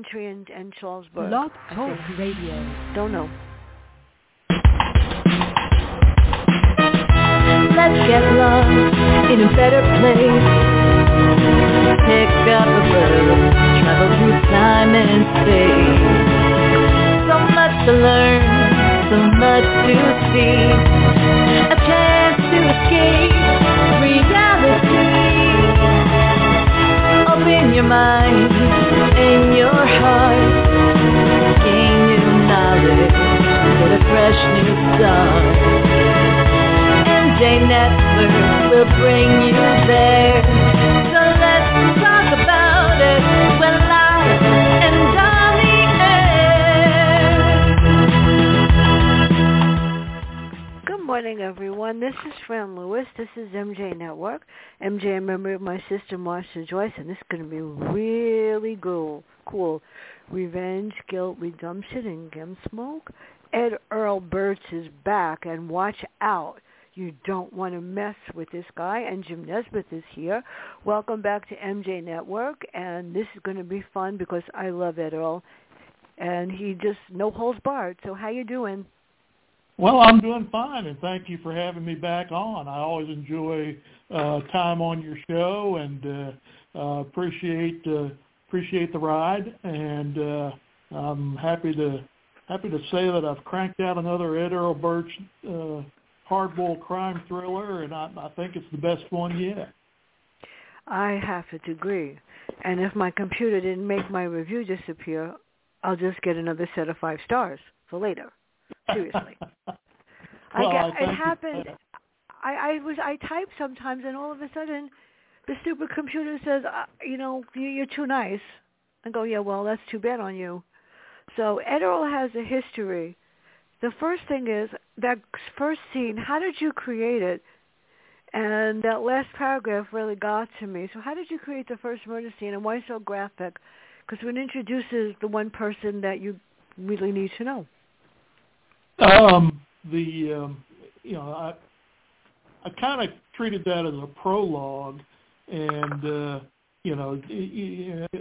Country and, and Charlesburg. Blog Talk Radio. Don't know. Let's get lost in a better place. Pick up a book, travel through time and space. So much to learn, so much to see. A chance to escape reality. Open your mind and your heart. Gain new knowledge, a fresh new Network will bring you there. So let's talk about it. And on the air. Good morning, everyone. This is Fran Lewis. This is MJ Network. MJ, a member of my sister Marsha Joyce, and this is going to be really cool. Cool. Revenge, guilt, redemption, and Gunsmoke. Ed Earl Burch is back, and watch out. You don't want to mess with this guy. And Jim Nesbitt is here. Welcome back to MJ Network. And this is going to be fun because I love Ed Earl. And he just no holds barred. So how you doing? Well, I'm doing fine, and thank you for having me back on. I always enjoy uh, time on your show, and uh, uh, appreciate uh, appreciate the ride. And uh, I'm happy to happy to say that I've cranked out another Ed Earl Burch uh, hardboiled crime thriller, and I, I think it's the best one yet. I have to agree. And if my computer didn't make my review disappear, I'll just get another set of five stars for later. Seriously. well, I get, it happened. I, I was I type sometimes, and all of a sudden, the stupid computer says, uh, you know, you, you're too nice. I go, yeah, well, that's too bad on you. So Ed has a history. The first thing is that first scene. How did you create it? And that last paragraph really got to me. So how did you create the first murder scene, and why so graphic? Because it introduces the one person that you really need to know. Um, the um, you know I I kind of treated that as a prologue, and uh, you know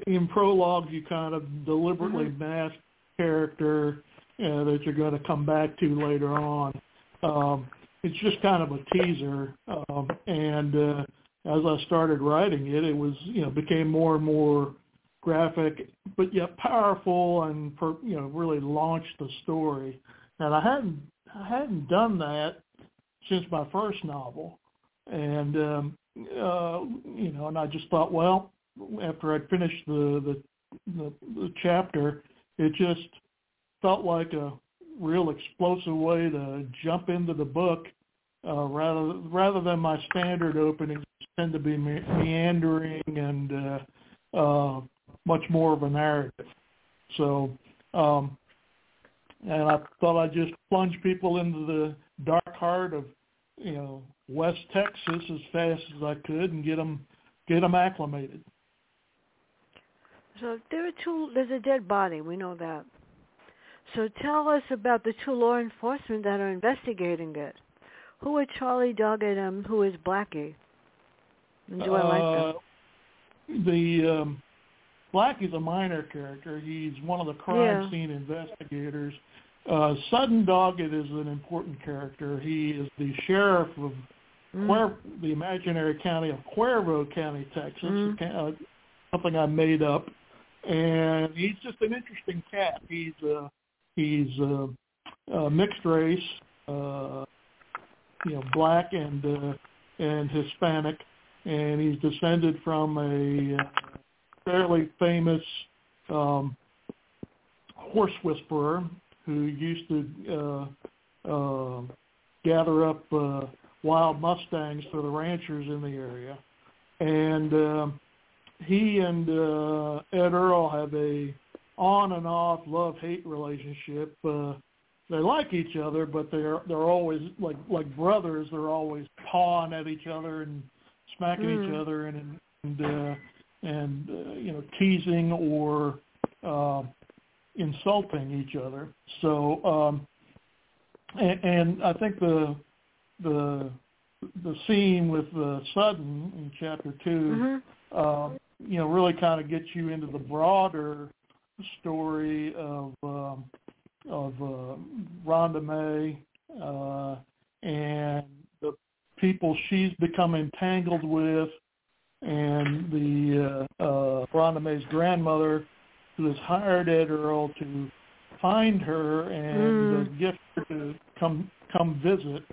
in prologue you kind of deliberately Mhm. mask character uh, that you're going to come back to later on. Um, it's just kind of a teaser, um, and uh, as I started writing it, it was you know became more and more graphic, but yet powerful, and per, you know really launched the story. And I hadn't I hadn't done that since my first novel, and um, uh, you know, and I just thought, well, after I'd finished the the, the the chapter, it just felt like a real explosive way to jump into the book, uh, rather rather than my standard openings tend to be me- meandering and uh, uh, much more of a narrative. So. Um, and I thought I'd just plunge people into the dark heart of, you know, West Texas as fast as I could and get them get them acclimated. So there are two. There's a dead body. We know that. So tell us about the two law enforcement that are investigating it. Who are Charlie Doug and um, who is Blackie? And do I like Uh, them? the um, Blackie's a minor character. He's one of the crime Yeah. scene investigators. Uh, Sudden Doggett is an important character. He is the sheriff of Mm. Cuer- the imaginary county of Cuervo County, Texas, Mm. uh, something I made up, and he's just an interesting cat. He's uh, he's uh, uh, mixed race, uh, you know, black and uh, and Hispanic, and he's descended from a uh, fairly famous um, horse whisperer who used to uh, uh, gather up uh, wild mustangs for the ranchers in the area, and um, he and uh, Ed Earl have a on and off love hate relationship. Uh, they like each other, but they're they're always like like brothers. They're always pawing at each other and smacking each Mm. other and and uh, and uh, you know teasing or uh, insulting each other. So um, and, and I think the the the scene with the Sudden in chapter 2 Mhm. uh, you know, really kind of gets you into the broader story of um, of uh, Rhonda May uh, and the people she's become entangled with, and the uh, uh, Rhonda May's grandmother, who has hired Ed Earl to find her and Mm. uh, get her to come come visit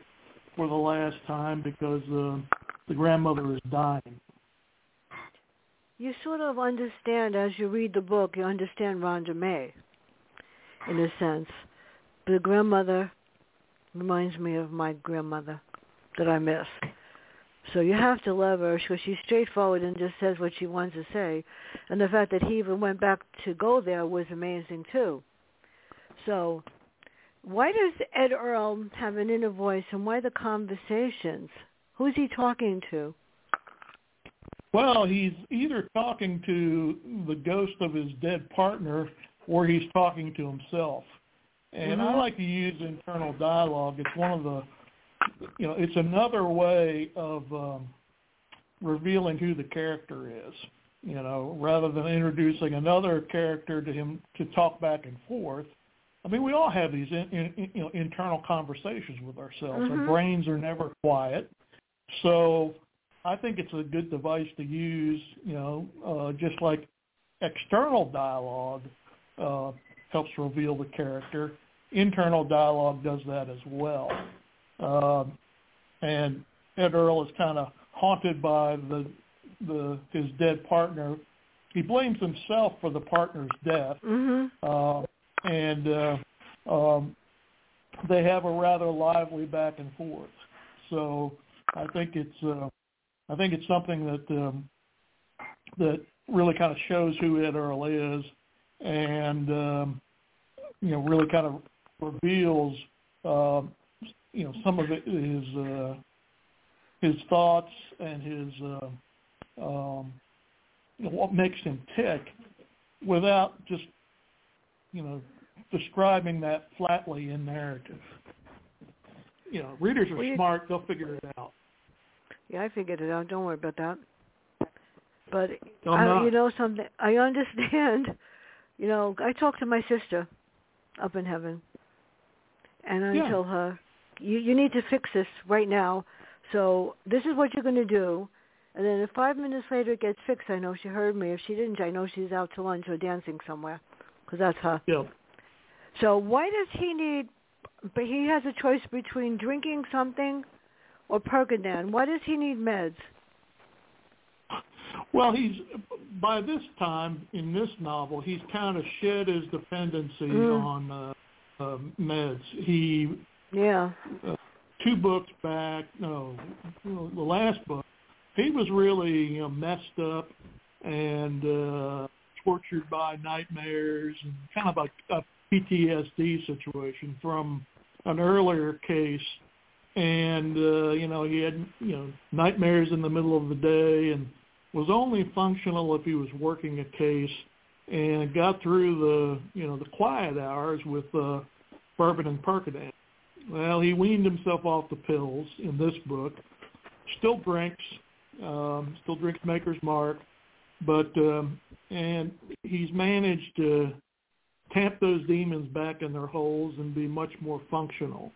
for the last time because uh, the grandmother is dying. You sort of understand as you read the book. You understand Rhonda May, in a sense. The grandmother reminds me of my grandmother that I miss. So you have to love her because she's straightforward and just says what she wants to say. And the fact that he even went back to go there was amazing too. So why does Ed Earl have an inner voice and why the conversations? Who's he talking to? Well, he's either talking to the ghost of his dead partner or he's talking to himself. And I Mhm. like to use internal dialogue. It's one of the, you know, it's another way of um, revealing who the character is. You know, rather than introducing another character to him to talk back and forth. I mean, we all have these, in, in, you know, internal conversations with ourselves. Our Mhm. brains are never quiet. So I think it's a good device to use, you know, uh, just like external dialogue uh, helps reveal the character. Internal dialogue does that as well. Um, and Ed Earl is kind of haunted by the the his dead partner. He blames himself for the partner's death, Mhm. uh, and uh, um, they have a rather lively back and forth. So I think it's uh, I think it's something that um, that really kind of shows who Ed Earl is, and um, you know really kind of reveals uh, you know some of it, his uh, his thoughts and his uh, um, you know, what makes him tick without just you know describing that flatly in narrative. You know, readers are Well, smart; they'll figure it out. Yeah, I figured it out. Don't worry about that. But I, you know something, I understand. You know, I talked to my sister up in heaven, and I Yeah. told her, "You you need to fix this right now. So this is what you're going to do." And then if five minutes later it gets fixed, I know she heard me. If she didn't, I know she's out to lunch or dancing somewhere, because that's her. Yeah. So why does he need? But he has a choice between drinking something or Percodan. Why does he need meds? Well, he's by this time in this novel, he's kind of shed his dependency Mm. on uh, uh, meds. He Yeah. two books back, no, no, the last book, he was really you know, messed up and uh, tortured by nightmares and kind of a, a PTSD situation from an earlier case. And uh, you know, he had you know nightmares in the middle of the day and was only functional if he was working a case and got through the you know the quiet hours with uh, bourbon and Percodan. Well, he weaned himself off the pills in this book. Still drinks, um, still drinks Maker's Mark, but um, and he's managed to tamp those demons back in their holes and be much more functional.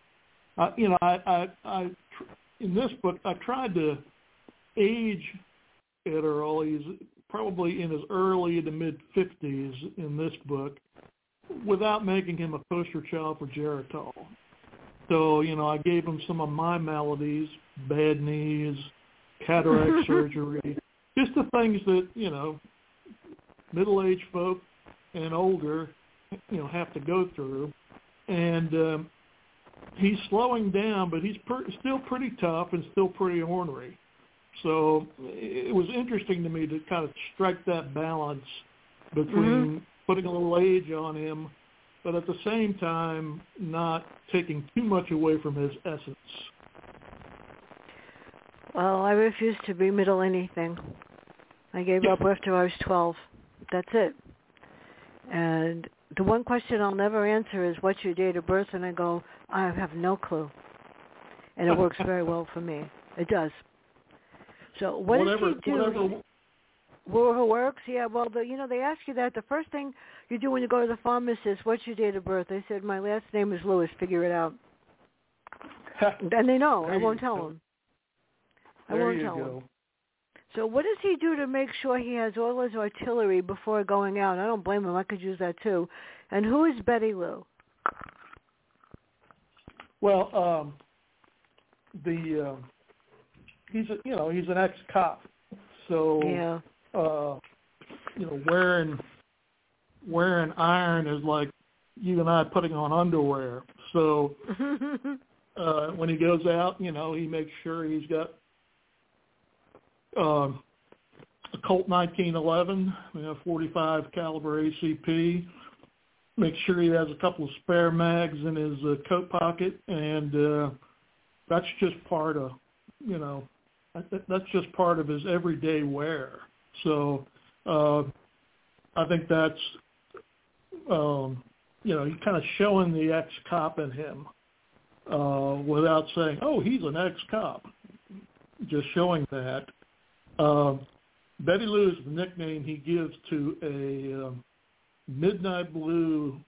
Uh, you know, I, I, I, tr- in this book, I tried to age Earl. He's probably in his early to mid fifties in this book, without making him a poster child for Geritol. So, you know, I gave him some of my maladies, bad knees, cataract surgery, just the things that, you know, middle-aged folk and older, you know, have to go through. And um, he's slowing down, but he's per- still pretty tough and still pretty ornery. So it was interesting to me to kind of strike that balance between putting a little age on him, but at the same time not taking too much away from his essence. Well, I refuse to be middle anything. I gave up after I was 12. That's it. And the one question I'll never answer is, what's your date of birth? And I go, I have no clue. And it works very well for me. It does. So what whatever, does he do? whatever, Who works? Yeah. Well, the, you know, they ask you that. The first thing you do when you go to the pharmacist, what's your date of birth? They said my last name is Lewis. Figure it out. and they know. There I won't tell go. them. I There won't tell go. them. So what does he do to make sure he has all his artillery before going out? I don't blame him. I could use that too. And who is Betty Lou? Well, um, the uh, he's a, you know he's an ex cop, so Yeah. Uh, you know wearing wearing iron is like you and I putting on underwear. So uh, when he goes out, you know he makes sure he's got um, a Colt 1911, you know, 45 caliber ACP. Make sure he has a couple of spare mags in his uh, coat pocket, and uh, that's just part of, you know, that- that's just part of his everyday wear. So uh, I think that's, um, you know, he's kind of showing the ex-cop in him uh, without saying, oh, he's an ex-cop. Just showing that. Um, Betty Lou is the nickname he gives to a um, midnight blue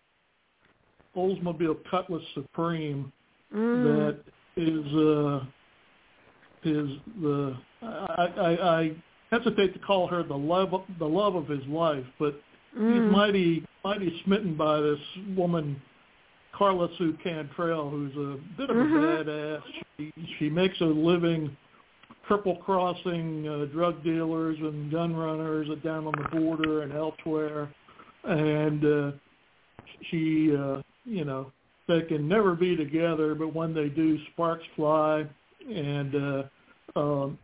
Oldsmobile Cutlass Supreme Mm. that is uh, is the I, I, I hesitate to call her the love the love of his life, but Mm. he's mighty mighty smitten by this woman, Carla Sue Cantrell, who's a bit of a Mhm. badass. She she makes a living triple crossing uh, drug dealers and gun runners down on the border and elsewhere, and uh, she uh, you know they can never be together, but when they do, sparks fly, and uh, um,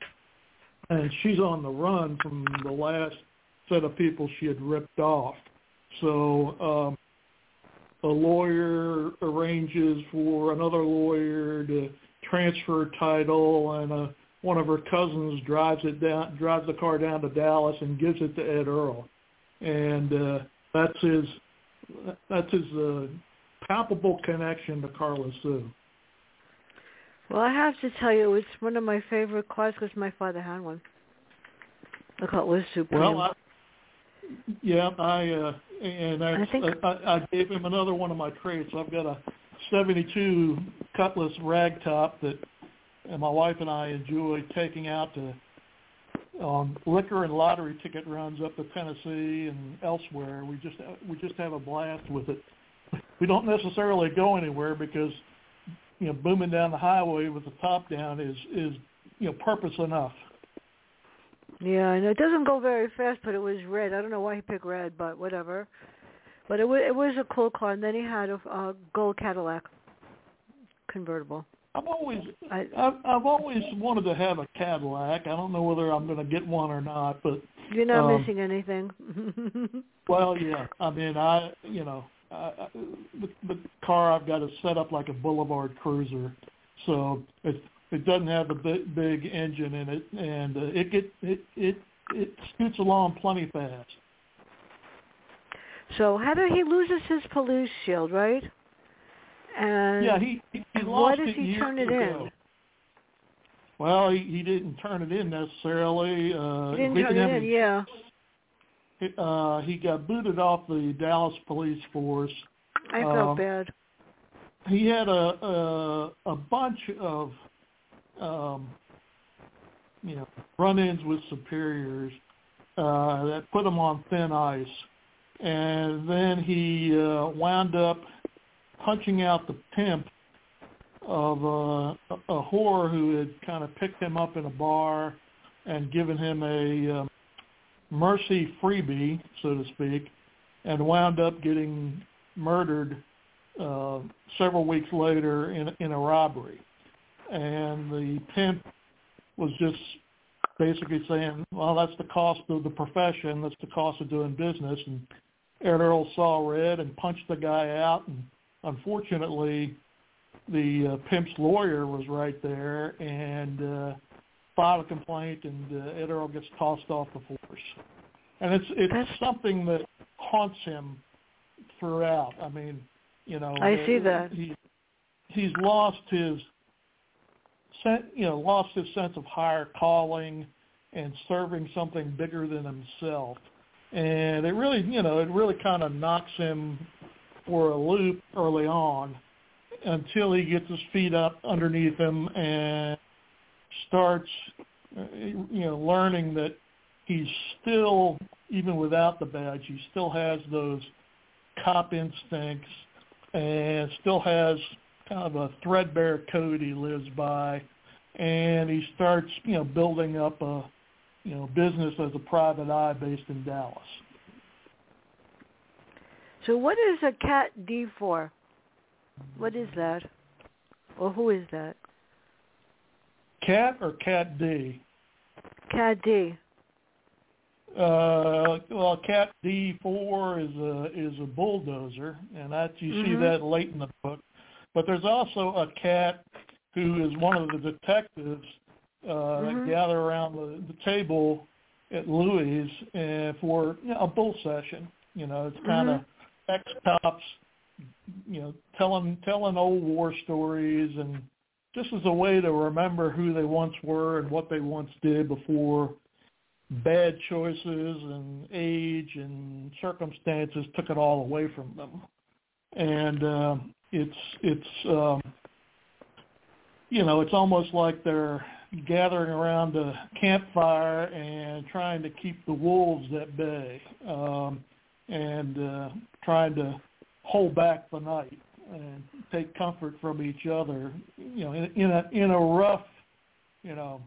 and she's on the run from the last set of people she had ripped off. So um, a lawyer arranges for another lawyer to transfer title, and uh, one of her cousins drives it down, drives the car down to Dallas and gives it to Ed Earl, and uh, that's his that's his uh, palpable connection to Carla Sue. Well, I have to tell you, it's one of my favorite cars because my father had one. The Cutlass Supreme. Well, I, yeah, I uh, and that's, I think- I, I, I gave him another one of my traits. I've got a '72 Cutlass ragtop that and my wife and I enjoy taking out to um, liquor and lottery ticket runs up to Tennessee and elsewhere. We just we just have a blast with it. We don't necessarily go anywhere because you know booming down the highway with the top down is is you know purpose enough. Yeah, I know it doesn't go very fast, but it was red. I don't know why he picked red, but whatever. But it was it was a cool car, and then he had a, a gold Cadillac convertible. I've always I, I've, I've always wanted to have a Cadillac. I don't know whether I'm going to get one or not, but you're not Um, missing anything. well, yeah. I mean, I you know, I, the, the car I've got is set up like a Boulevard Cruiser, so it it doesn't have a big, big engine in it, and uh, it get it it it scoots along plenty fast. so how did he loses his police shield, right? And Yeah, he he, he why lost does it he years turn it ago. in? Well, he, he didn't turn it in necessarily. Uh, He didn't turn it in. Yeah, uh, he got booted off the Dallas police force. I felt Um, bad. He had a a, a bunch of um, you know run-ins with superiors uh, that put him on thin ice, and then he uh, wound up punching out the pimp of uh, a, a whore who had kind of picked him up in a bar and given him a um, mercy freebie, so to speak, and wound up getting murdered uh, several weeks later in in a robbery. And the pimp was just basically saying, "Well, that's the cost of the profession. That's the cost of doing business." And Ed Earl saw red and punched the guy out. And unfortunately, the uh, pimp's lawyer was right there and uh, filed a complaint, and uh, Ed Earl gets tossed off the force. And it's it's That's- something that haunts him throughout. I mean, you know, I see uh, that. He he's lost his sen- you know lost his sense of higher calling. and serving something bigger than himself. And it really, you know, it really kind of knocks him for a loop early on until he gets his feet up underneath him and starts, uh, you know, learning that he's still, even without the badge, he still has those cop instincts and still has kind of a threadbare code he lives by. And he starts, you know, building up a, you know, business as a private eye based in Dallas. So what is a Cat D for? What is that? Or who is that? Cat or Cat D? Cat D. Uh, well, Cat D4 is a is a bulldozer, and that you mm-hmm. see that late in the book. But there's also a cat who is one of the detectives uh, mm-hmm. that gather around the, the table at Louis uh, for you know, a bull session. You know, it's kind of mm-hmm. ex cops, you know, telling telling old war stories and just as a way to remember who they once were and what they once did before bad choices and age and circumstances took it all away from them. And uh, it's it's um, you know it's almost like they're gathering around a campfire and trying to keep the wolves at bay um, and uh, trying to hold back the night and take comfort from each other, you know, in, in a in a rough, you know,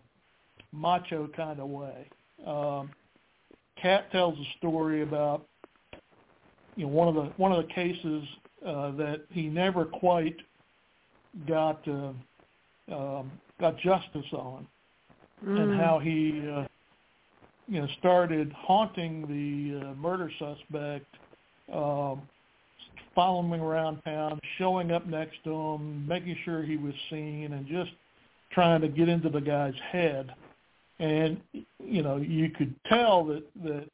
macho kind of way. Um, Cat tells a story about you know one of the one of the cases uh, that he never quite got uh, um, got justice on, mm. and how he uh, you know started haunting the uh, murder suspect, um, following around town, showing up next to him, making sure he was seen, and just trying to get into the guy's head and you know you could tell that that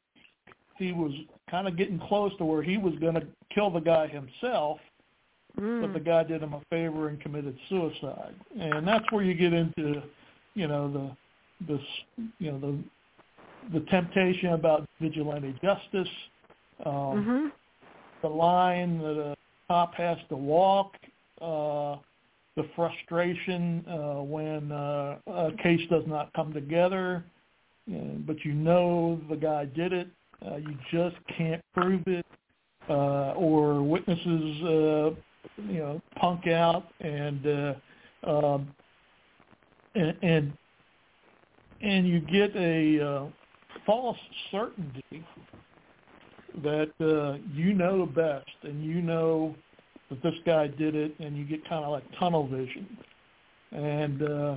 he was kind of getting close to where he was going to kill the guy himself mm. but the guy did him a favor and committed suicide and that's where you get into you know the the you know the the temptation about vigilante justice um mm-hmm. The line that a cop has to walk uh the frustration uh, when uh, a case does not come together, you know, but you know the guy did it. Uh, you just can't prove it, uh, or witnesses, uh, you know, punk out and uh, um, and, and and you get a uh, false certainty that uh, you know best and you know that this guy did it, and you get kind of like tunnel vision. And uh,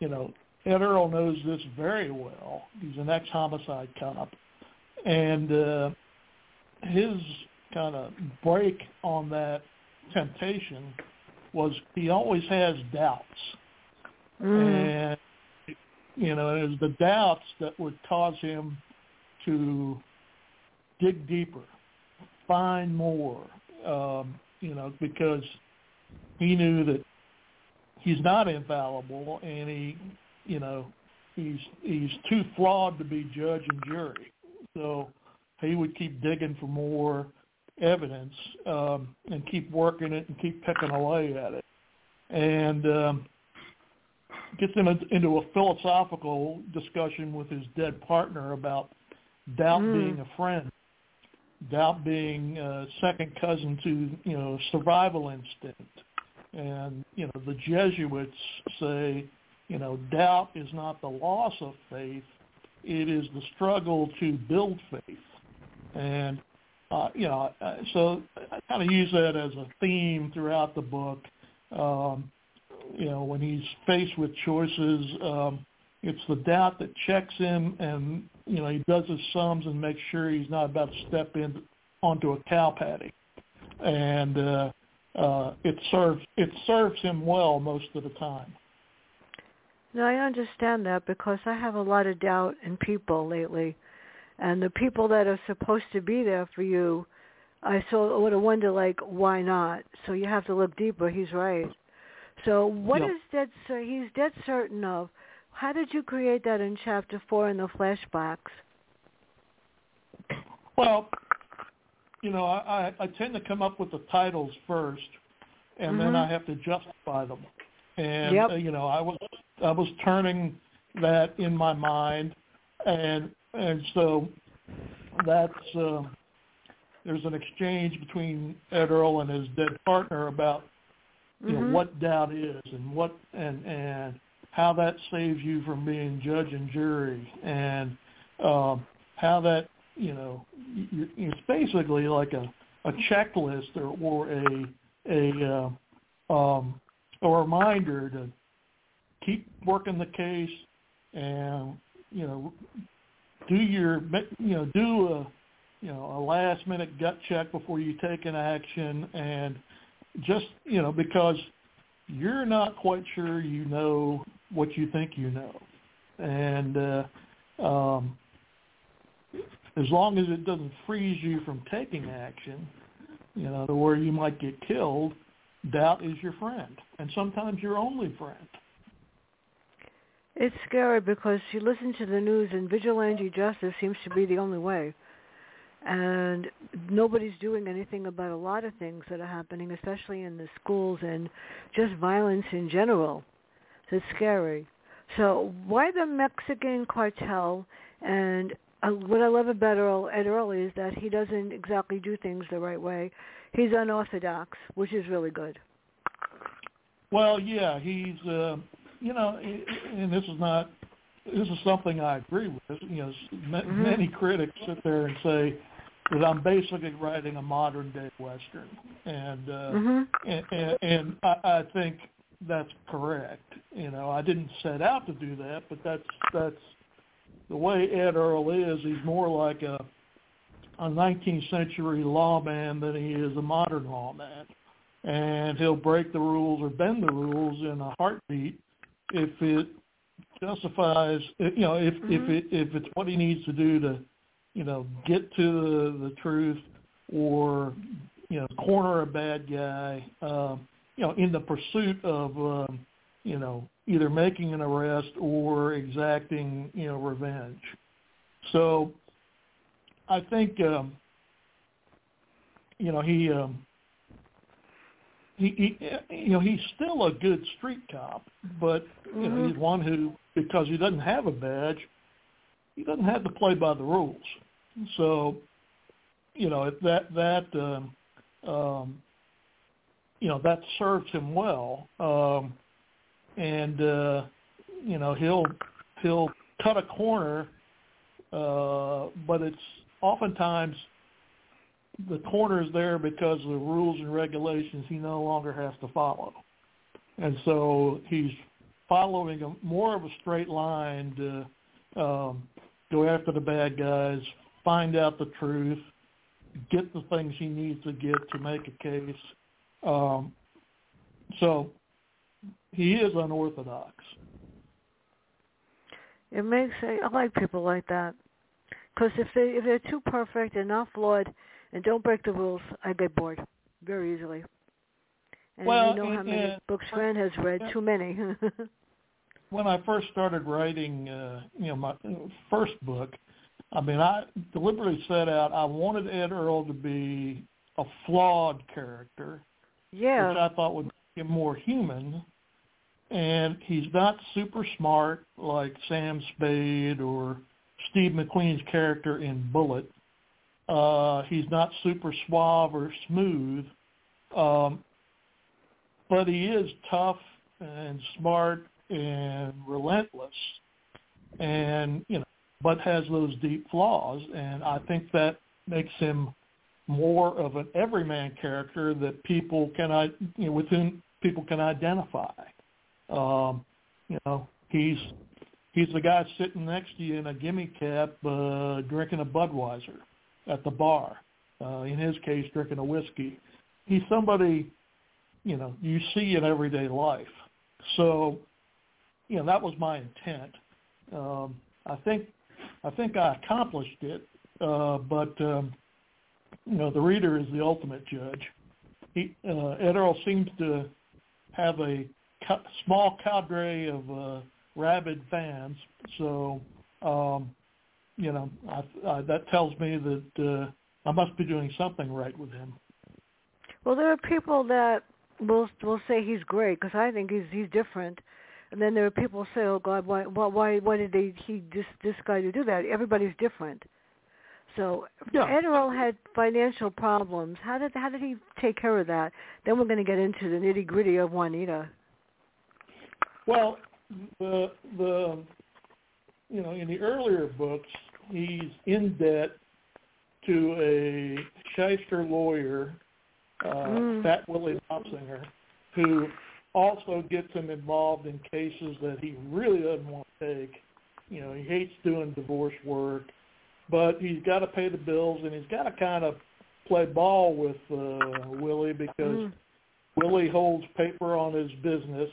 you know, Ed Earl knows this very well. He's an ex-homicide cop, and uh, his kind of break on that temptation was he always has doubts, mm. and you know, it was the doubts that would cause him to dig deeper, find more, um, you know, because he knew that he's not infallible and he, you know, he's he's too flawed to be judge and jury. So he would keep digging for more evidence um, and keep working it and keep picking away at it, and um, gets him into a philosophical discussion with his dead partner about doubt mm. being a friend doubt being uh, second cousin to you know survival instinct, and you know the Jesuits say you know doubt is not the loss of faith, it is the struggle to build faith, and uh, you know so I kind of use that as a theme throughout the book. Um, you know when he's faced with choices. Um, it's the doubt that checks him, and you know he does his sums and makes sure he's not about to step in onto a cow patty, and uh, uh, it serves it serves him well most of the time. No, I understand that because I have a lot of doubt in people lately, and the people that are supposed to be there for you, I sort of wonder like why not. So you have to look deeper. He's right. So what yep. is dead? So he's dead certain of how did you create that in chapter four in the flashbacks? Well, you know, I, I tend to come up with the titles first, and mm-hmm. then I have to justify them. And yep. uh, you know, I was I was turning that in my mind, and and so that's uh, there's an exchange between Ed Earl and his dead partner about you mm-hmm. know what doubt is and what and and how that saves you from being judge and jury and um, how that you know it's basically like a a checklist or or a a uh, um, a reminder to keep working the case and you know do your you know do a you know a last minute gut check before you take an action and just you know because you're not quite sure you know what you think you know and uh um as long as it doesn't freeze you from taking action you know to where you might get killed doubt is your friend and sometimes your only friend it's scary because you listen to the news and vigilante justice seems to be the only way. And nobody's doing anything about a lot of things that are happening, especially in the schools and just violence in general. It's scary. So why the Mexican cartel? And uh, what I love about Earl, Ed Earl is that he doesn't exactly do things the right way. He's unorthodox, which is really good. Well, yeah, he's uh, you know, and this is not this is something I agree with. You know, mm-hmm. many critics sit there and say that I'm basically writing a modern day western, and uh, mm-hmm. and, and, and I, I think that's correct. You know, I didn't set out to do that, but that's that's the way Ed Earl is. He's more like a a 19th century lawman than he is a modern lawman, and he'll break the rules or bend the rules in a heartbeat if it justifies, you know, if mm-hmm. if it if it's what he needs to do to, you know, get to the, the truth or you know corner a bad guy, um, you know, in the pursuit of um, you know either making an arrest or exacting you know revenge. So I think um, you know he um, he, he you know he's still a good street cop, but you mm-hmm. he's one who because he doesn't have a badge, he doesn't have to play by the rules. So, you know that that um, um, you know that serves him well, um, and uh, you know he'll he'll cut a corner, uh, but it's oftentimes the corner is there because of the rules and regulations he no longer has to follow. And so he's following a, more of a straight line to um, go after the bad guys, find out the truth, get the things he needs to get to make a case. Um, so he is unorthodox. It makes me, I like people like that because if they if they're too perfect and not flawed, and don't break the rules. I get bored very easily. And well, you know how many books Fran has read. Too many. when I first started writing, uh, you know, my first book, I mean, I deliberately set out. I wanted Ed Earl to be a flawed character, yeah, which I thought would make him more human. And he's not super smart like Sam Spade or Steve McQueen's character in Bullitt. Uh, he's not super suave or smooth, um, but he is tough and smart and relentless, and you know, but has those deep flaws. And I think that makes him more of an everyman character that people can, you know, with whom people can identify. Um, you know, he's he's the guy sitting next to you in a gimme cap, uh, drinking a Budweiser at the bar. Uh, in his case, drinking a whiskey. He's somebody, you know, you see in everyday life. So, you know, that was my intent. Um, I think, I think I accomplished it. Uh, but um, you know, the reader is the ultimate judge. He, uh, Ed Earl seems to have a ca- small cadre of uh, rabid fans. So, um, you know, I, I, that tells me that uh, I must be doing something right with him. Well, there are people that will will say he's great because I think he's he's different, and then there are people who say, "Oh God, why why why did they he this this guy to do that?" Everybody's different. So yeah. Ed Earl had financial problems. How did how did he take care of that? Then we're going to get into the nitty gritty of Juanita. Well, the the you know in the earlier books he's in debt to a shyster lawyer, uh, mm. Fat Willie Lopsinger, who also gets him involved in cases that he really doesn't want to take. You know, he hates doing divorce work, but he's got to pay the bills and he's got to kind of play ball with uh, Willie because mm. Willie holds paper on his business.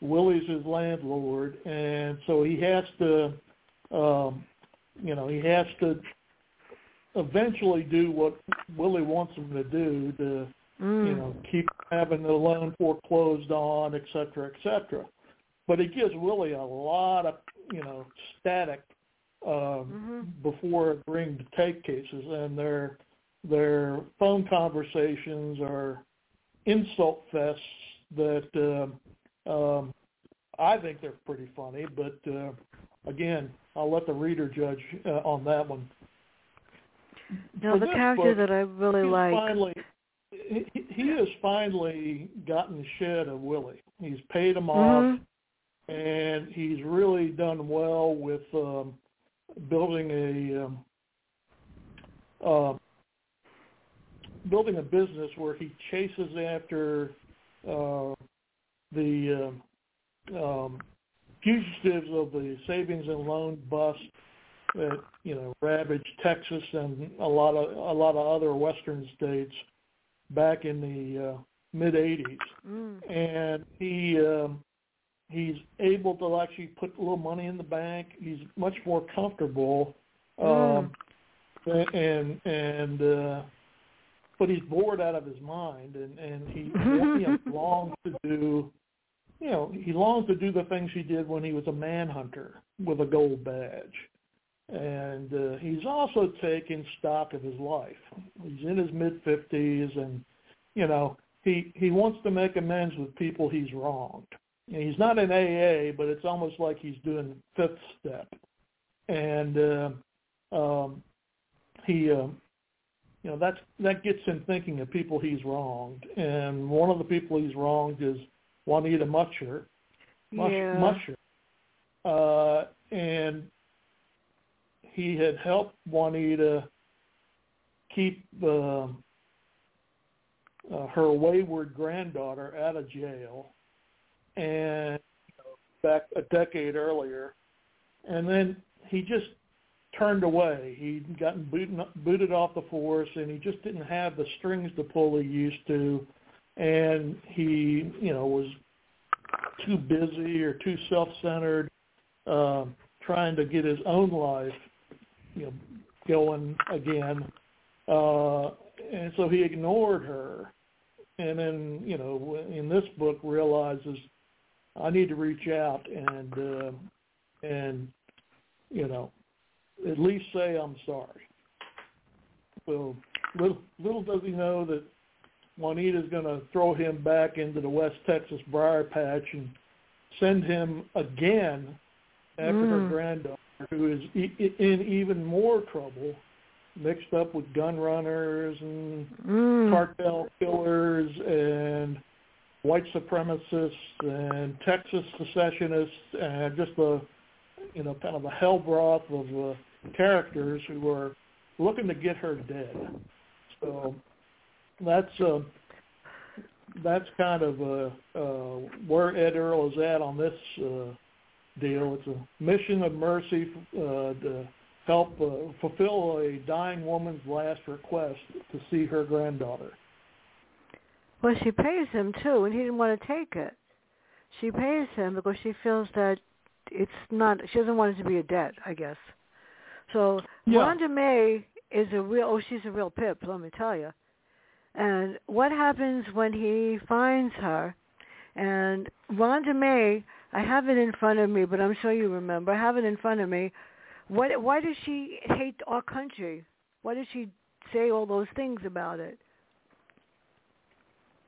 Willie's his landlord, and so he has to um, you know, he has to eventually do what Willie wants him to do to, mm. you know, keep having the loan foreclosed on, et cetera, et cetera. But it gives Willie a lot of, you know, static um, mm-hmm. before agreeing to take cases, and their their phone conversations are insult fests that uh, um, I think they're pretty funny. But uh, again, I'll let the reader judge uh, on that one. No, the character book, that I really like. Finally, he, he has finally gotten the shed of Willie. He's paid him mm-hmm. off, and he's really done well with um, building a um, uh, building a business where he chases after uh, the um, um, fugitives of the savings and loan bust that you know ravaged Texas and a lot of a lot of other western states back in the uh, mid 80s, mm. and he um, he's able to actually put a little money in the bank. He's much more comfortable, um, mm. and and uh, but he's bored out of his mind, and and he you know, longs to do you know, he longs to do the things he did when he was a manhunter with a gold badge. And uh, he's also taking stock of his life. He's in his mid fifties, and you know he he wants to make amends with people he's wronged. He's not in AA, but it's almost like he's doing fifth step. And uh, um, he, uh, you know, that's that gets him thinking of people he's wronged. And one of the people he's wronged is Juanita Mutcher, Mush, yeah. Musher, uh, and he had helped Juanita keep uh, uh, her wayward granddaughter out of jail, and back a decade earlier, and then he just turned away. He'd gotten booted, booted off the force, and he just didn't have the strings to pull he used to and he, you know, was too busy or too self-centered, uh, trying to get his own life, you know, going again. Uh, and so he ignored her. And then, you know, in this book realizes I need to reach out and, uh, and, you know, at least say I'm sorry. So little, little does he know that Juanita's going to throw him back into the West Texas briar patch and send him again after mm. her granddaughter, who is e- in even more trouble, mixed up with gun runners and mm. cartel killers and white supremacists and Texas secessionists and just the you know kind of a hell broth of uh, characters who are looking to get her dead. So that's uh, that's kind of uh, uh, where Ed Earl is at on this uh, deal. It's a mission of mercy uh, to help uh, fulfill a dying woman's last request to see her granddaughter. Well, she pays him too, and he didn't want to take it. She pays him because she feels that it's not. She doesn't want it to be a debt, I guess. So yeah. Rhonda May is a real. Oh, she's a real pip. Let me tell you. And what happens when he finds her? And Rhonda May I have it in front of me, but I'm sure you remember. I have it in front of me. What? Why does she hate our country? Why does she say all those things about it?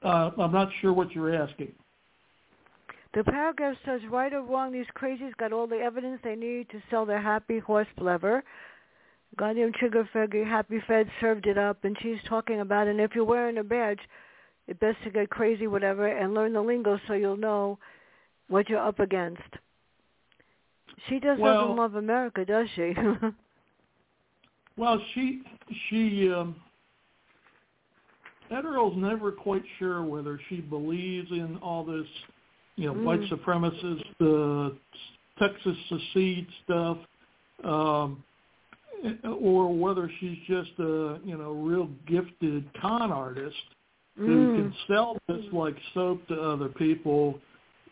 Uh, I'm not sure what you're asking. The paragraph says, right or wrong, these crazies got all the evidence they need to sell their happy horse leather. Goddamn trigger figure, happy fed served it up, and she's talking about, and if you're wearing a badge, it's best to get crazy, whatever, and learn the lingo so you'll know what you're up against. She Well- doesn't love America, does she? Well, she she um, that never quite sure whether she believes in all this, you know, white Mm. supremacist, uh, Texas secede stuff, um, or whether she's just a you know real gifted con artist who Mm. can sell this like soap to other people.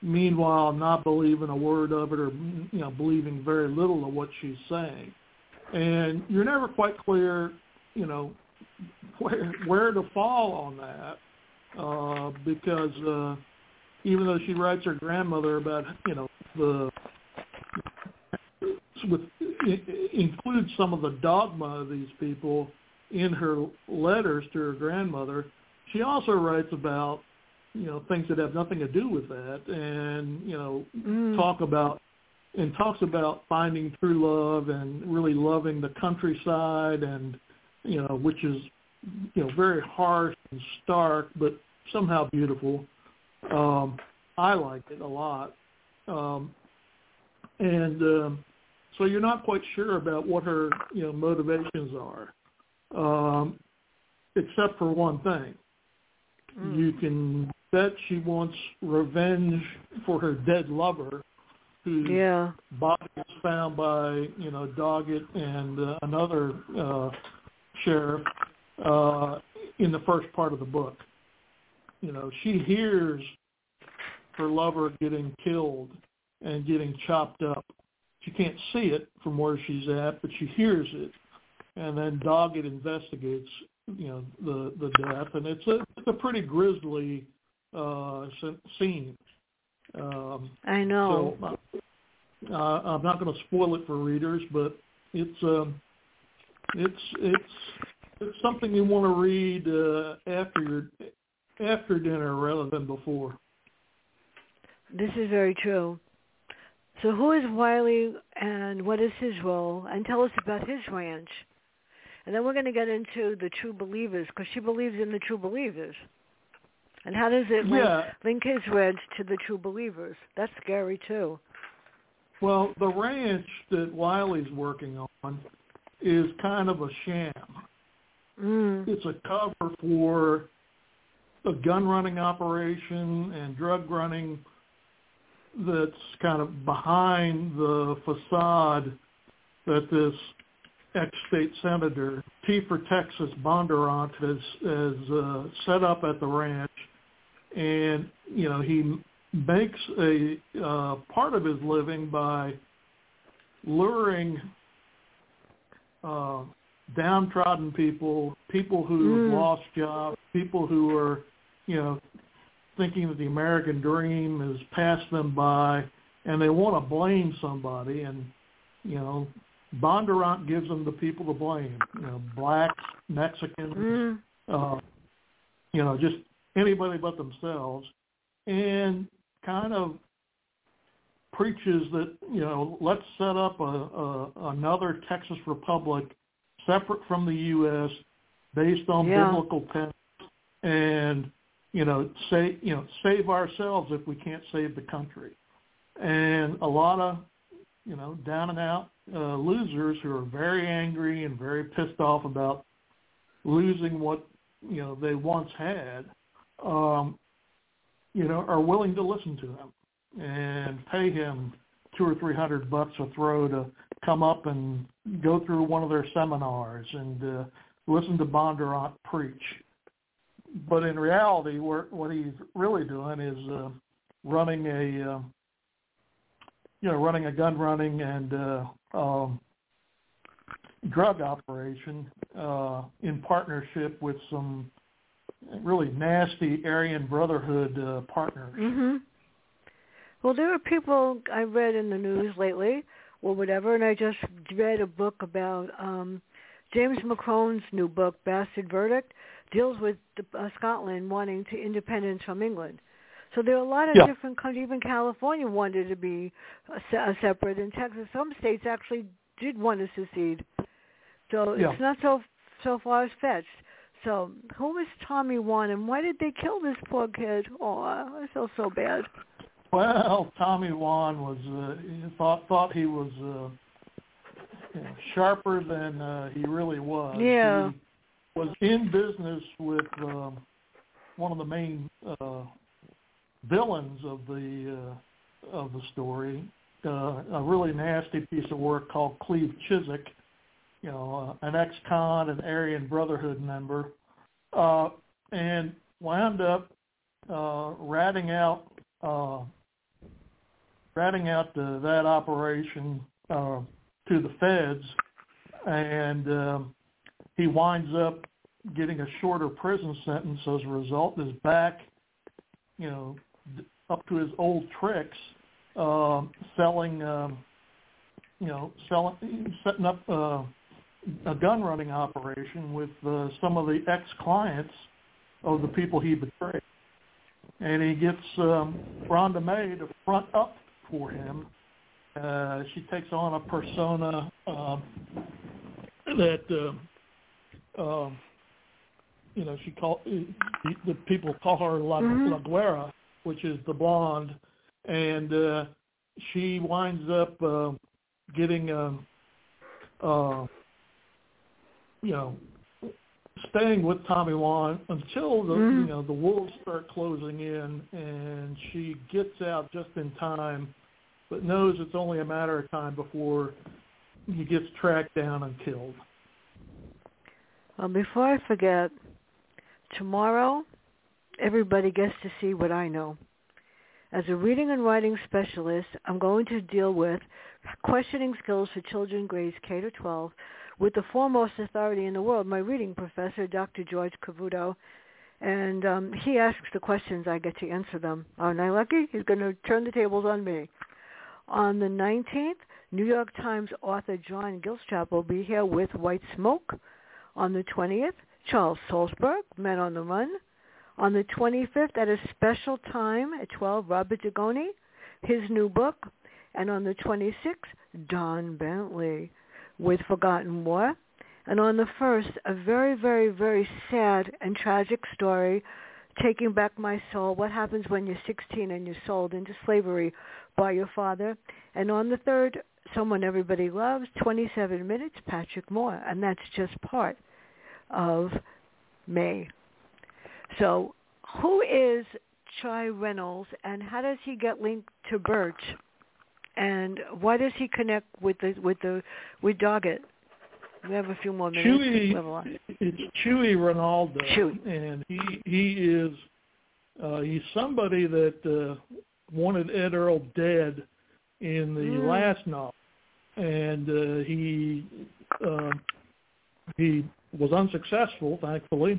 Meanwhile, not believing a word of it, or you know, believing very little of what she's saying and you're never quite clear, you know, where where to fall on that, uh, because uh, even though she writes her grandmother about, you know, the with includes some of the dogma of these people in her letters to her grandmother, she also writes about, you know, things that have nothing to do with that, and you know, Mm. talk about and talks about finding true love and really loving the countryside and you know which is you know very harsh and stark but somehow beautiful um i like it a lot um and um so you're not quite sure about what her you know motivations are um except for one thing Mm. you can bet she wants revenge for her dead lover who yeah. body was found by you know Doggett and uh, another uh, sheriff uh, in the first part of the book. You know, she hears her lover getting killed and getting chopped up. She can't see it from where she's at, but she hears it, and then Doggett investigates you know the the death, and it's a it's a pretty grisly uh, scene. Um, I know. so uh, I'm not going to spoil it for readers, but it's um, it's it's it's something you want to read uh, after your after dinner rather than before. This is very true. So who is Wiley and what is his role? And tell us about his ranch. And then we're going to get into the true believers because she believes in the true believers. And how does it link, Yeah. link his ranch to the true believers? That's scary too. Well, the ranch that Wiley's working on is kind of a sham. Mm. It's a cover for a gun running operation and drug running that's kind of behind the facade that this ex-state senator, T for Texas Bondurant, has, has uh, set up at the ranch. And, you know, he makes a uh, part of his living by luring uh, downtrodden people, people who Mm. have lost jobs, people who are, you know, thinking that the American dream has passed them by, and they want to blame somebody, and you know, Bondurant gives them the people to blame. You know, blacks, Mexicans, Mm. uh, you know, just anybody but themselves, and kind of preaches that you know let's set up a, a another Texas Republic separate from the U.S. based on Yeah. biblical tenets, and you know say you know save ourselves if we can't save the country, and a lot of you know down and out uh, losers who are very angry and very pissed off about losing what you know they once had, um, you know, are willing to listen to him and pay him two or three hundred bucks a throw to come up and go through one of their seminars and uh, listen to Bondurant preach. But in reality, what he's really doing is uh, running a uh, you know running a gun running and uh, um, drug operation uh, in partnership with some really nasty Aryan Brotherhood uh, partners. Mhm. Well, there are people I read in the news lately or whatever, and I just read a book about um James McCrone's new book, Bastard Verdict, deals with uh, Scotland wanting to independence from England. So there are a lot of Yeah. different countries. Even California wanted to be a, a separate, and Texas. Some states actually did want to secede. So Yeah. it's not so so far fetched. So who is Tommy Wan, and why did they kill this poor kid? Oh, I feel so bad. Well, Tommy Wan was uh, thought thought he was uh, you know, sharper than uh, he really was. Yeah. He was in business with um, one of the main uh, villains of the uh, of the story, uh, a really nasty piece of work called Cleve Chiswick, you know, uh, an ex-con, an Aryan Brotherhood member, uh, and wound up uh, ratting out uh, ratting out the, that operation uh, to the feds, and um, he winds up getting a shorter prison sentence as a result. Is back, you know, up to his old tricks, um, selling, um, you know, selling, setting up uh, a gun running operation with uh, some of the ex-clients of the people he betrayed. And he gets um, Rhonda May to front up for him. Uh, she takes on a persona um, that, um, um, you know, she call the, the people call her La, Mhm. La Güera, which is the blonde, and uh, she winds up uh, getting, um, uh, you know, staying with Tommy Wan until the Mhm. you know the wolves start closing in, and she gets out just in time, but knows it's only a matter of time before he gets tracked down and killed. Well, before I forget, tomorrow everybody gets to see what I know. As a reading and writing specialist, I'm going to deal with questioning skills for children grades K to 12 with the foremost authority in the world, my reading professor, Dr. George Cavuto. And um, he asks the questions, I get to answer them. Aren't I lucky? He's going to turn the tables on me. On the 19th, New York Times author John Gilstrap will be here with White Smoke. On the 20th, Charles Salzberg, Men on the Run. On the 25th, at a special time at 12, Robert Dugoni, his new book. And on the 26th, Don Bentley with Forgotten War. And on the 1st, a very, very, very sad and tragic story, Taking Back My Soul, what happens when you're 16 and you're sold into slavery by your father. And on the 3rd, Someone Everybody Loves, 27 Minutes, Patrick Moore. And that's just part of May. So who is Chai Reynolds and how does he get linked to Burch? And why does he connect with the with the with Doggett? We have a few more minutes. We have a lot. Chewy, it's Chuy Ronaldo, Chewy. and he he is uh, he's somebody that uh, wanted Ed Earl dead in the Mm. last novel, and uh, he uh, he was unsuccessful, thankfully,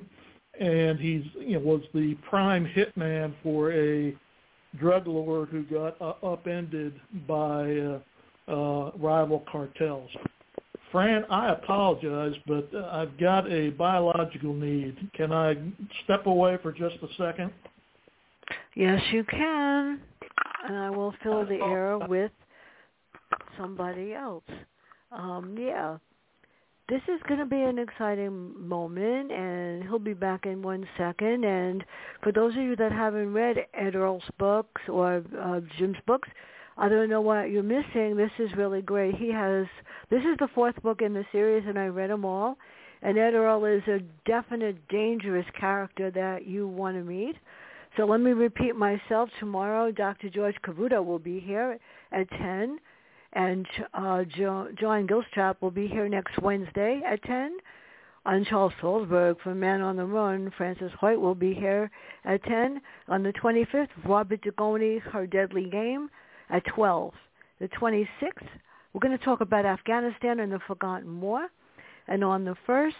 and he's you know was the prime hitman for a drug lord who got uh, upended by uh, uh, rival cartels. Fran, I apologize, but uh, I've got a biological need. Can I step away for just a second? Yes, you can. And I will fill the air with somebody else. Um, yeah. This is going to be an exciting moment, and he'll be back in one second. And for those of you that haven't read Ed Earl's books or uh, Jim's books, I don't know what you're missing. This is really great. He has this is the fourth book in the series, and I read them all. And Ed Earl is a definite dangerous character that you want to meet. So let me repeat myself. Tomorrow, Dr. George Cavuto will be here at 10, and uh, jo- John Gilstrap will be here next Wednesday at 10. On Charles Salzberg from Man on the Run, Francis Hoyt will be here at 10. On the 25th, Robert Dugoni, Her Deadly Game at 12. The 26th, we're going to talk about Afghanistan and the Forgotten War. And on the 1st,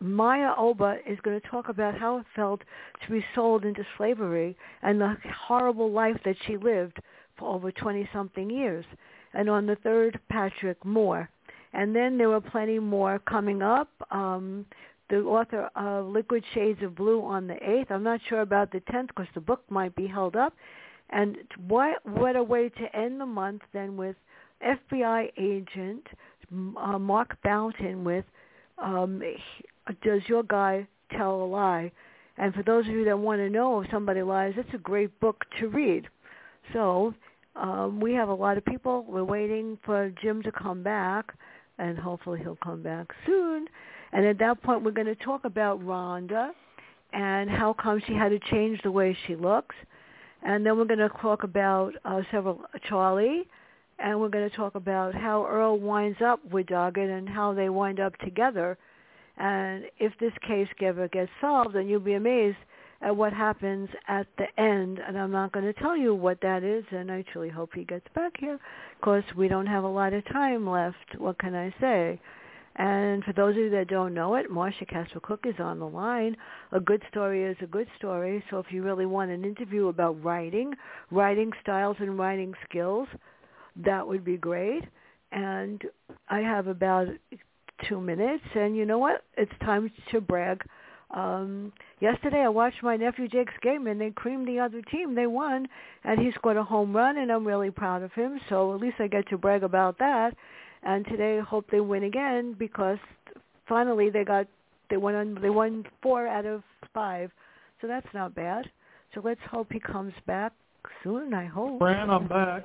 Maya Oba is going to talk about how it felt to be sold into slavery and the horrible life that she lived for over 20 something years. And on the third, Patrick Moore. And then there were plenty more coming up. Um, the author of Liquid Shades of Blue on the 8th. I'm not sure about the 10th because the book might be held up. And what what a way to end the month than with FBI agent uh, Mark Bouton with um, Does Your Guy Tell a Lie? And for those of you that want to know if somebody lies, it's a great book to read. So um, we have a lot of people. We're waiting for Jim to come back, and hopefully he'll come back soon. And at that point, we're going to talk about Rhonda and how come she had to change the way she looks. And then we're going to talk about uh, several Charlie, and we're going to talk about how Earl winds up with Doggett and how they wind up together. And if this case ever gets solved, then you'll be amazed at what happens at the end. And I'm not going to tell you what that is, and I truly hope he gets back here because we don't have a lot of time left. What can I say? And for those of you that don't know it, Marcia Casper Cook is on the line. A good story is a good story. So if you really want an interview about writing, writing styles and writing skills, that would be great. And I have about two minutes. And you know what? It's time to brag. Um, yesterday I watched my nephew Jake's game and they creamed the other team. They won and he scored a home run and I'm really proud of him. So at least I get to brag about that. And today I hope they win again because finally they got they won on, they won four out of five. So that's not bad. So let's hope he comes back soon, I hope. Fran, I'm back.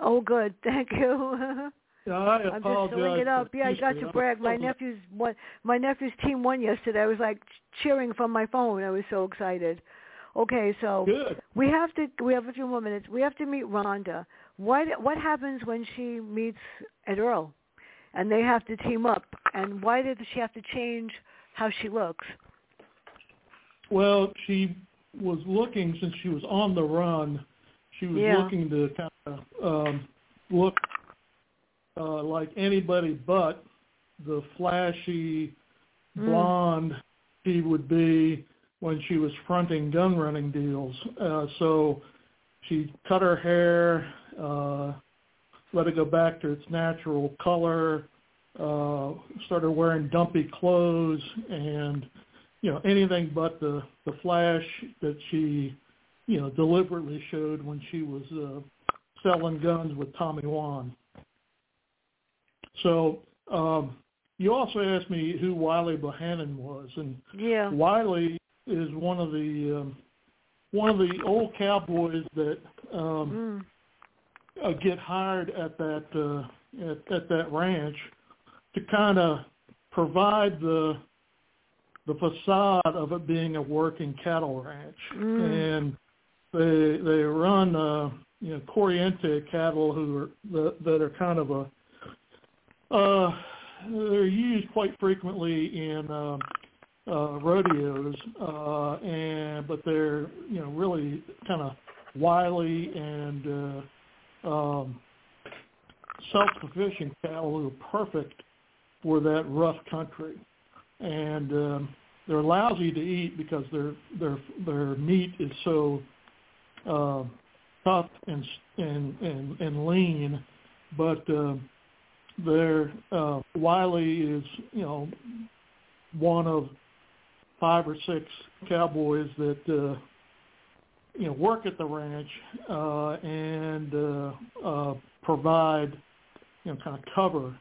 Oh, good. Thank you. Yeah, I I'm just filling it up. Yeah, I got to brag. My nephew's won. My nephew's team won yesterday. I was like cheering from my phone. I was so excited. Okay, so Good. we have to. We have a few more minutes. We have to meet Rhonda. What What happens when she meets Ed Earl, and they have to team up? And why did she have to change how she looks? Well, she was looking since she was on the run. She was Yeah. looking to kind of um, look uh, like anybody but the flashy Mm. blonde she would be when she was fronting gun running deals. Uh, so she cut her hair, uh, let it go back to its natural color, uh, started wearing dumpy clothes and, you know, anything but the, the flash that she, you know, deliberately showed when she was uh, selling guns with Tommy Wan. So um, you also asked me who Wiley Bohannon was, and Yeah. Wiley is one of the um, one of the old cowboys that Mm. um, uh, get hired at that uh, at, at that ranch to kind of provide the the facade of it being a working cattle ranch, Mm. and they they run uh, you know Corriente cattle who are that, that are kind of a uh, they're used quite frequently in um, uh, rodeos, uh, and but they're you know really kind of wily and uh, um, self-sufficient cattle who are perfect for that rough country, and um, they're lousy to eat because their their their meat is so uh, tough and and and, and lean, but uh, their uh, Wiley is you know one of five or six cowboys that uh, you know work at the ranch uh, and uh, uh, provide you know kind of cover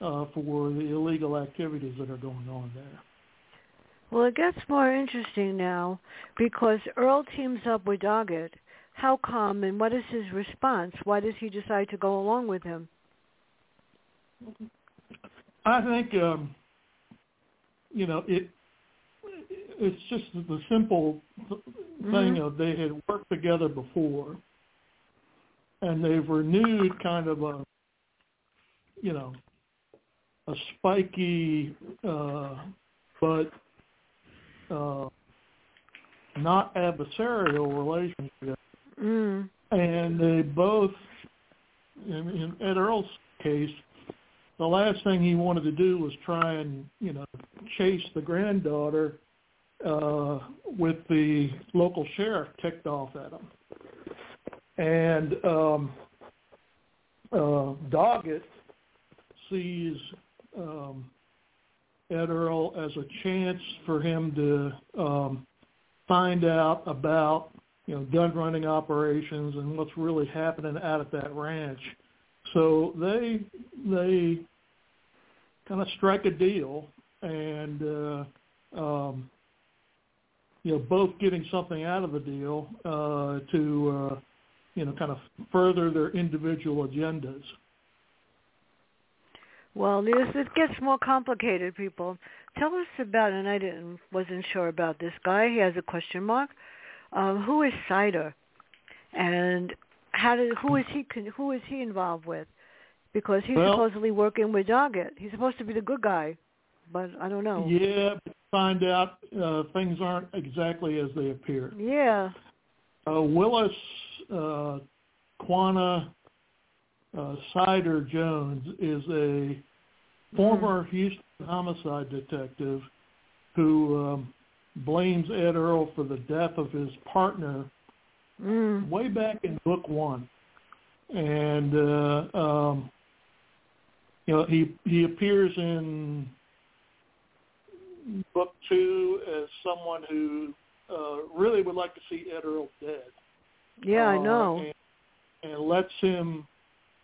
uh, for the illegal activities that are going on there. Well, it gets more interesting now because Earl teams up with Doggett. How come and what is his response? Why does he decide to go along with him? I think um, you know it. It's just the simple thing Mhm. of they had worked together before, and they've renewed kind of a, you know, a spiky, uh, but uh, not adversarial relationship Mm. and they both, in, in Ed Earl's case, the last thing he wanted to do was try and you know chase the granddaughter uh, with the local sheriff ticked off at him, and um, uh, Doggett sees um, Ed Earl as a chance for him to um, find out about you know gun running operations and what's really happening out at that ranch. So they they kind of strike a deal and uh, um, you know both getting something out of the deal uh, to uh, you know kind of further their individual agendas. Well, this it gets more complicated, people. Tell us about, and I didn't wasn't sure about this guy. He has a question mark. Um, who is Sider, and how did who is he who is he involved with? Because he's well, supposedly working with Doggett. He's supposed to be the good guy, but I don't know. Yeah, find out uh, things aren't exactly as they appear. Yeah. Uh, Willis uh, Quanah uh, Sider Jones is a former mm-hmm. Houston homicide detective who um, blames Ed Earl for the death of his partner mm. way back in book one, and uh, um, you know he he appears in book two as someone who uh, really would like to see Ed Earl dead. Yeah, uh, I know. And, and lets him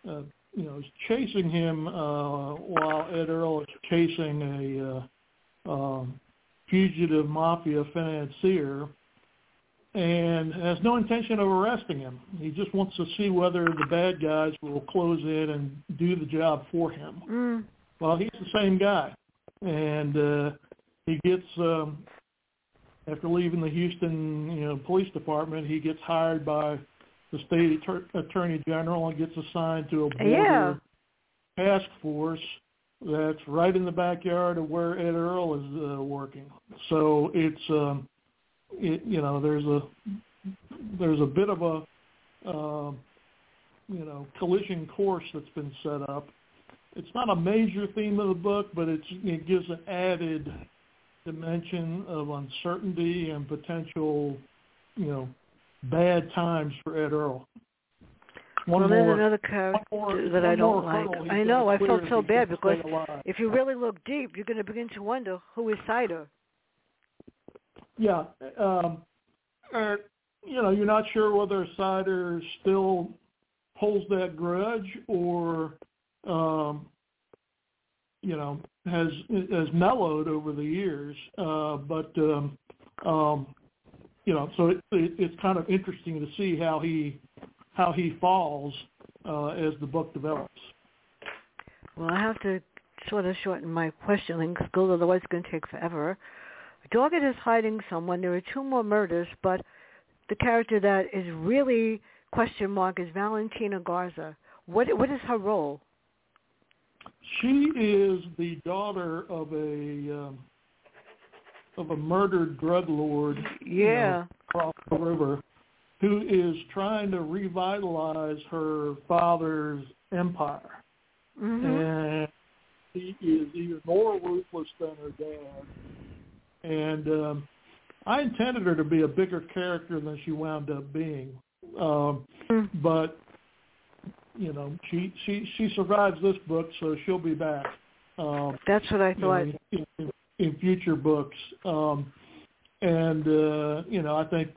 uh, you know, is chasing him uh, while Ed Earl is chasing a uh, um, fugitive mafia financier and has no intention of arresting him. He just wants to see whether the bad guys will close in and do the job for him. Mm. Well, he's the same guy, and uh, he gets um, after leaving the Houston, you know, police department, he gets hired by the state attorney general and gets assigned to a border yeah. task force that's right in the backyard of where Ed Earl is uh, working. So it's um, it, you know there's a there's a bit of a uh, you know collision course that's been set up. It's not a major theme of the book, but it's it gives an added dimension of uncertainty and potential you know bad times for Ed Earl. One well, more, there's another character more, that I don't like. I know. I felt so bad because if you really look deep, you're going to begin to wonder who is Sider. Yeah, um, and you know, you're not sure whether Sider still holds that grudge or, um, you know, has has mellowed over the years. Uh, but um, um, you know, so it, it, it's kind of interesting to see how he how he falls uh, as the book develops. Well, I have to sort of shorten my questioning because otherwise it's going to take forever. Doggett is hiding someone. There are two more murders, but the character that is really question mark is Valentina Garza. What what is her role? She is the daughter of a um, of a murdered drug lord yeah. you know, across the river who is trying to revitalize her father's empire. Mm-hmm. And he is even more ruthless than her dad. And um, I intended her to be a bigger character than she wound up being. Um, mm. But you know, she she she survives this book, so she'll be back. Um, That's what I thought. In, in, in future books. Um, and uh, you know, I think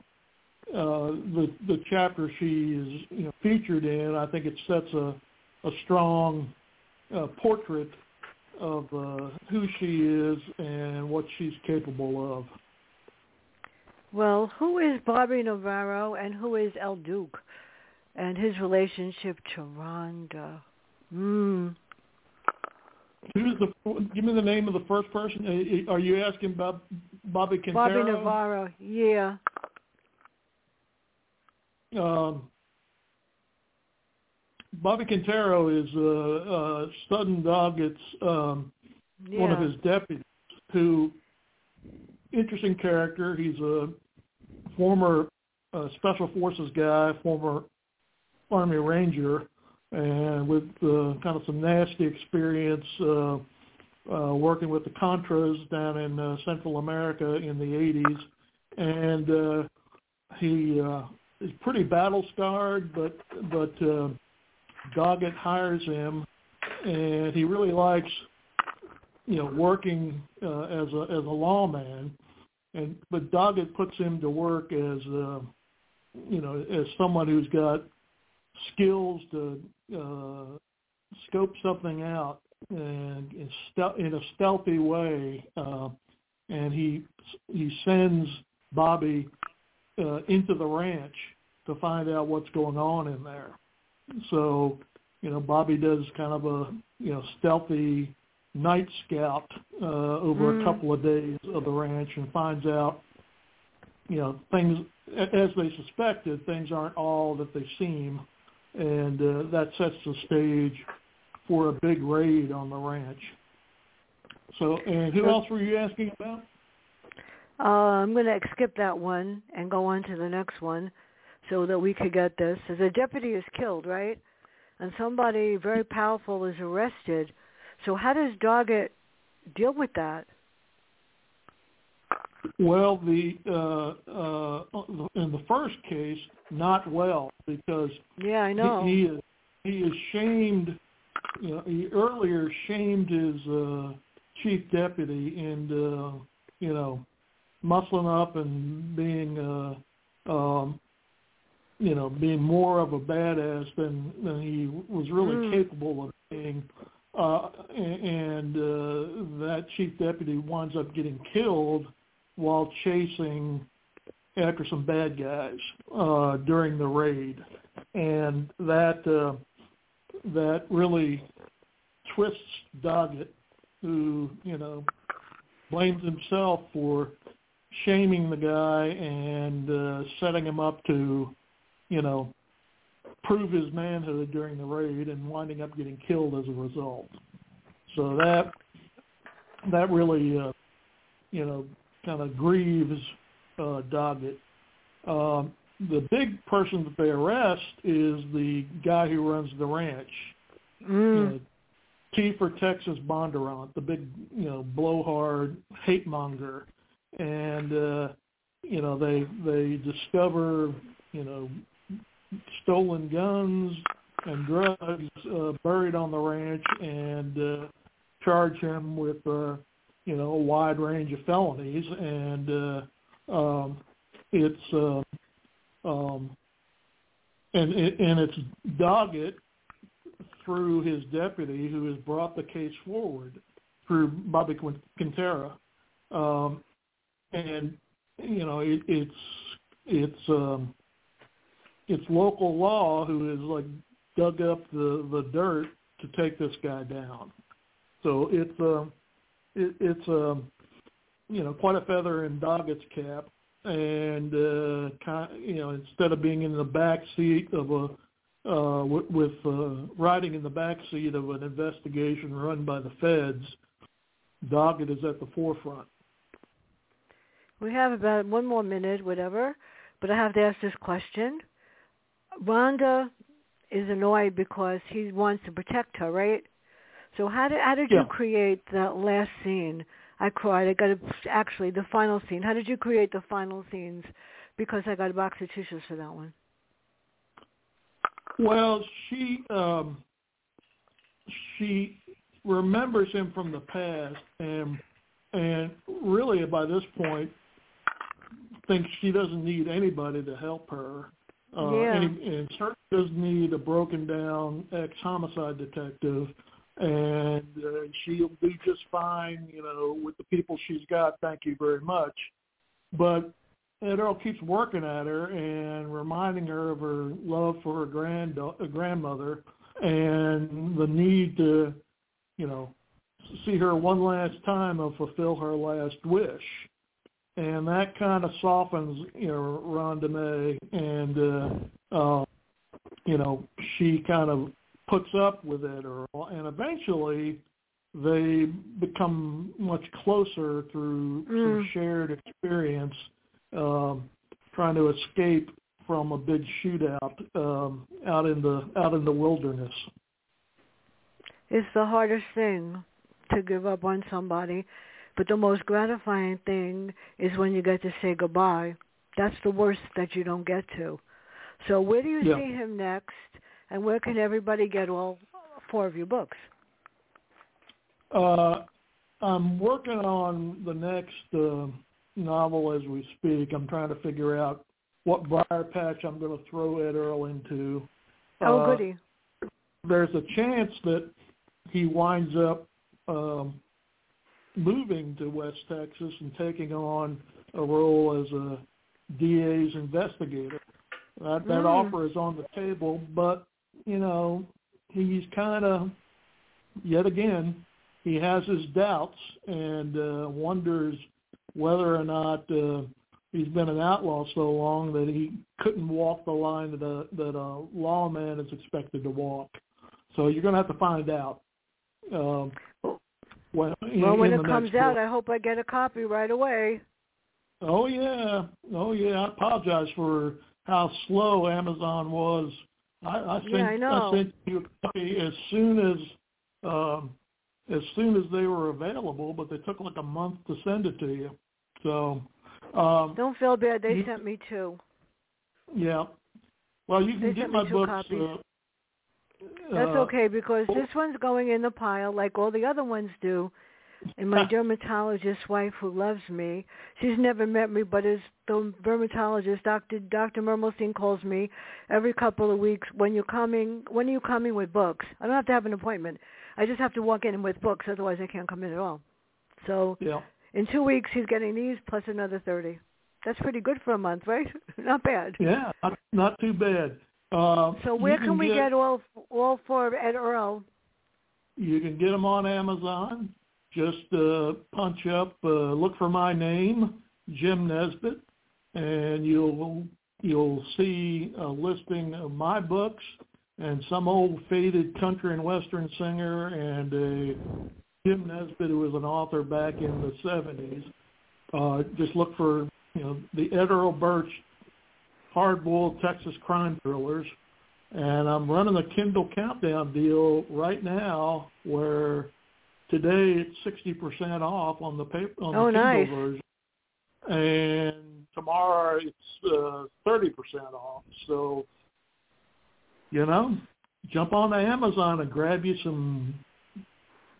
uh, the the chapter she is you know featured in, I think it sets a a strong uh, portrait of uh, who she is and what she's capable of. Well, who is Bobby Navarro and who is El Duque and his relationship to Rhonda? Who's the? Give me the name of the first person. Are you asking about Bobby Quintero? Bobby Navarro. Yeah. Um, Bobby Quintero is uh, uh, Studden Doggett's um, yeah. one of his deputies. Who, interesting character. He's a former uh, special forces guy, former Army Ranger and with uh, kind of some nasty experience uh, uh, working with the Contras down in uh, Central America in the 80s. And uh, he uh, is pretty battle scarred, but but uh, Doggett hires him, and he really likes you know working uh, as a as a lawman, and but Doggett puts him to work as uh, you know as someone who's got skills to uh, scope something out and in, stel- in a stealthy way, uh, and he he sends Bobby uh, into the ranch to find out what's going on in there. So, you know, Bobby does kind of a you know stealthy night scout uh, over mm. a couple of days of the ranch and finds out, you know, things as they suspected, things aren't all that they seem, and uh, that sets the stage for a big raid on the ranch. So, and who else were you asking about? Uh, I'm going to skip that one and go on to the next one so that we could get this. So a deputy is killed, right? And somebody very powerful is arrested. So how does Doggett deal with that? Well, the uh, uh, in the first case, not well because yeah, I know he, he is he is shamed. You know, he earlier shamed his uh, chief deputy and uh, you know muscling up and being uh, um, you know being more of a badass than than he was really mm. capable of being. Uh, and uh, that chief deputy winds up getting killed while chasing after some bad guys uh, during the raid, and that uh, that really twists Doggett, who you know blames himself for shaming the guy and uh, setting him up to, you know, prove his manhood during the raid and winding up getting killed as a result. So that that really, uh, you know, kind of grieves uh, Doggett. Um, the big person that they arrest is the guy who runs the ranch, mm. uh, T for Texas Bondurant, the big, you know, blowhard hate monger and uh, you know they they discover you know stolen guns and drugs uh, buried on the ranch and uh, charge him with uh, you know a wide range of felonies. And uh, um, it's uh, um, and and it's Doggett through his deputy who has brought the case forward through Bobby Quintero um, and you know it, it's it's um, it's local law who has like dug up the the dirt to take this guy down. So it's a it, it's a you know quite a feather in Doggett's cap, and uh, kind, you know instead of being in the back seat of a uh, with, with uh, riding in the back seat of an investigation run by the feds, Doggett is at the forefront. We have about one more minute, whatever, but I have to ask this question. Rhonda is annoyed because he wants to protect her, right? So how did how did yeah. you create that last scene? I cried. I got a, actually the final scene. How did you create the final scenes? Because I got a box of tissues for that one. Well, she um, she remembers him from the past, and and really by this point, thinks she doesn't need anybody to help her. Uh, yeah. and, and certainly does need a broken down ex homicide detective, and uh, she'll do just fine, you know, with the people she's got. Thank you very much. But Ed Earl keeps working at her and reminding her of her love for her grand uh, grandmother and the need to, you know, see her one last time and fulfill her last wish and that kind of softens you know Rhonda May, and uh, uh, you know she kind of puts up with it, or and eventually they become much closer through mm. shared experience, um, trying to escape from a big shootout um, out in the out in the wilderness. It's the hardest thing to give up on somebody but the most gratifying thing is when you get to say goodbye. That's the worst that you don't get to. So where do you Yeah. see him next, and where can everybody get all four of your books? Uh, I'm working on the next uh, novel as we speak. I'm trying to figure out what briar patch I'm going to throw Ed Earl into. Oh, Uh, goody. There's a chance that he winds up um, moving to West Texas and taking on a role as a DA's investigator. That, that Mm. offer is on the table, but you know he's kind of yet again he has his doubts and uh, wonders whether or not uh, he's been an outlaw so long that he couldn't walk the line that a that a lawman is expected to walk. So you're going to have to find out. Um, in, Well, when it comes out, book. I hope I get a copy right away. Oh yeah, oh yeah. I apologize for how slow Amazon was. I, I sent Yeah, I know. sent you a copy as soon as um, as soon as they were available, but they took like a month to send it to you. So um, Don't feel bad. They You- sent me two. yeah. Well, you They can get my books. Uh, That's uh, okay because this one's going in the pile like all the other ones do. And my dermatologist wife who loves me, she's never met me, but as the dermatologist, Dr. Dr. Mermelstein calls me every couple of weeks, when you're coming, when are you coming with books? I don't have to have an appointment. I just have to walk in with books, otherwise I can't come in at all. So Yeah. in two weeks he's getting these plus another 30. That's pretty good for a month, right? Not bad. Yeah. Not, not too bad. Uh, So where can we get get all all four of Ed Earl? You can get them on Amazon. Just uh, punch up, uh, look for my name, Jim Nesbitt, and you'll you'll see a listing of my books and some old faded country and western singer and uh, Jim Nesbitt, who was an author back in the '70s. Uh, just look for you know the Ed Earl Burch hard-boiled Texas crime thrillers and I'm running a Kindle countdown deal right now where today it's sixty percent off on the paper on Oh, the Kindle nice. version, and tomorrow it's uh, thirty percent off. So, you know, jump on to Amazon and grab you some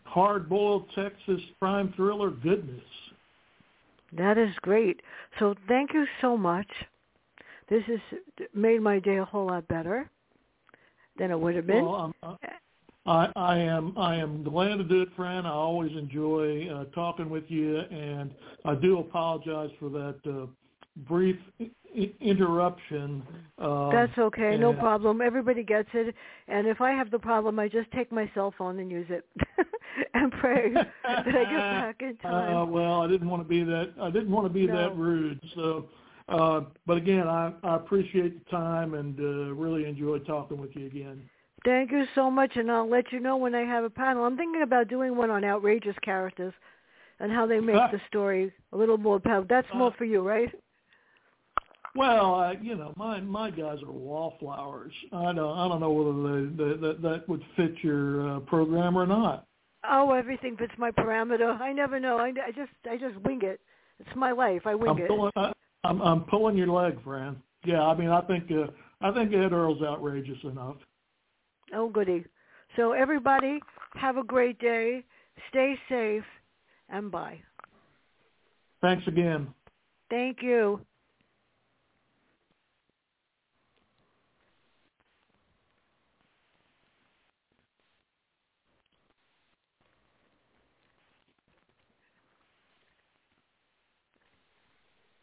hard-boiled Texas crime thriller goodness. That is great. So thank you so much. This has made my day a whole lot better than it would have been. Well, I'm, I, I am I am glad to do it, Fran. I always enjoy uh, talking with you, and I do apologize for that uh, brief I- interruption. Um, That's okay, no problem. Everybody gets it. And if I have the problem, I just take my cell phone and use it and pray that I get back in time. Uh, time. well, I didn't want to be that. I didn't want to be No. that rude. So, uh, but again, I, I appreciate the time and uh, really enjoyed talking with you again. Thank you so much, and I'll let you know when I have a panel. I'm thinking about doing one on outrageous characters and how they make the story a little more powerful. That's more Uh, for you, right? Well, I, you know, my my guys are wallflowers. I don't I don't know whether they, they, that that would fit your uh, program or not. Oh, everything fits my parameter. I never know. I, I just I just wing it. It's my life. I wing I'm it. pulling I, I'm I'm pulling your leg, Fran. Yeah, I mean I think uh, I think Ed Earl's outrageous enough. Oh, goody. So everybody, have a great day. Stay safe, and bye. Thanks again. Thank you.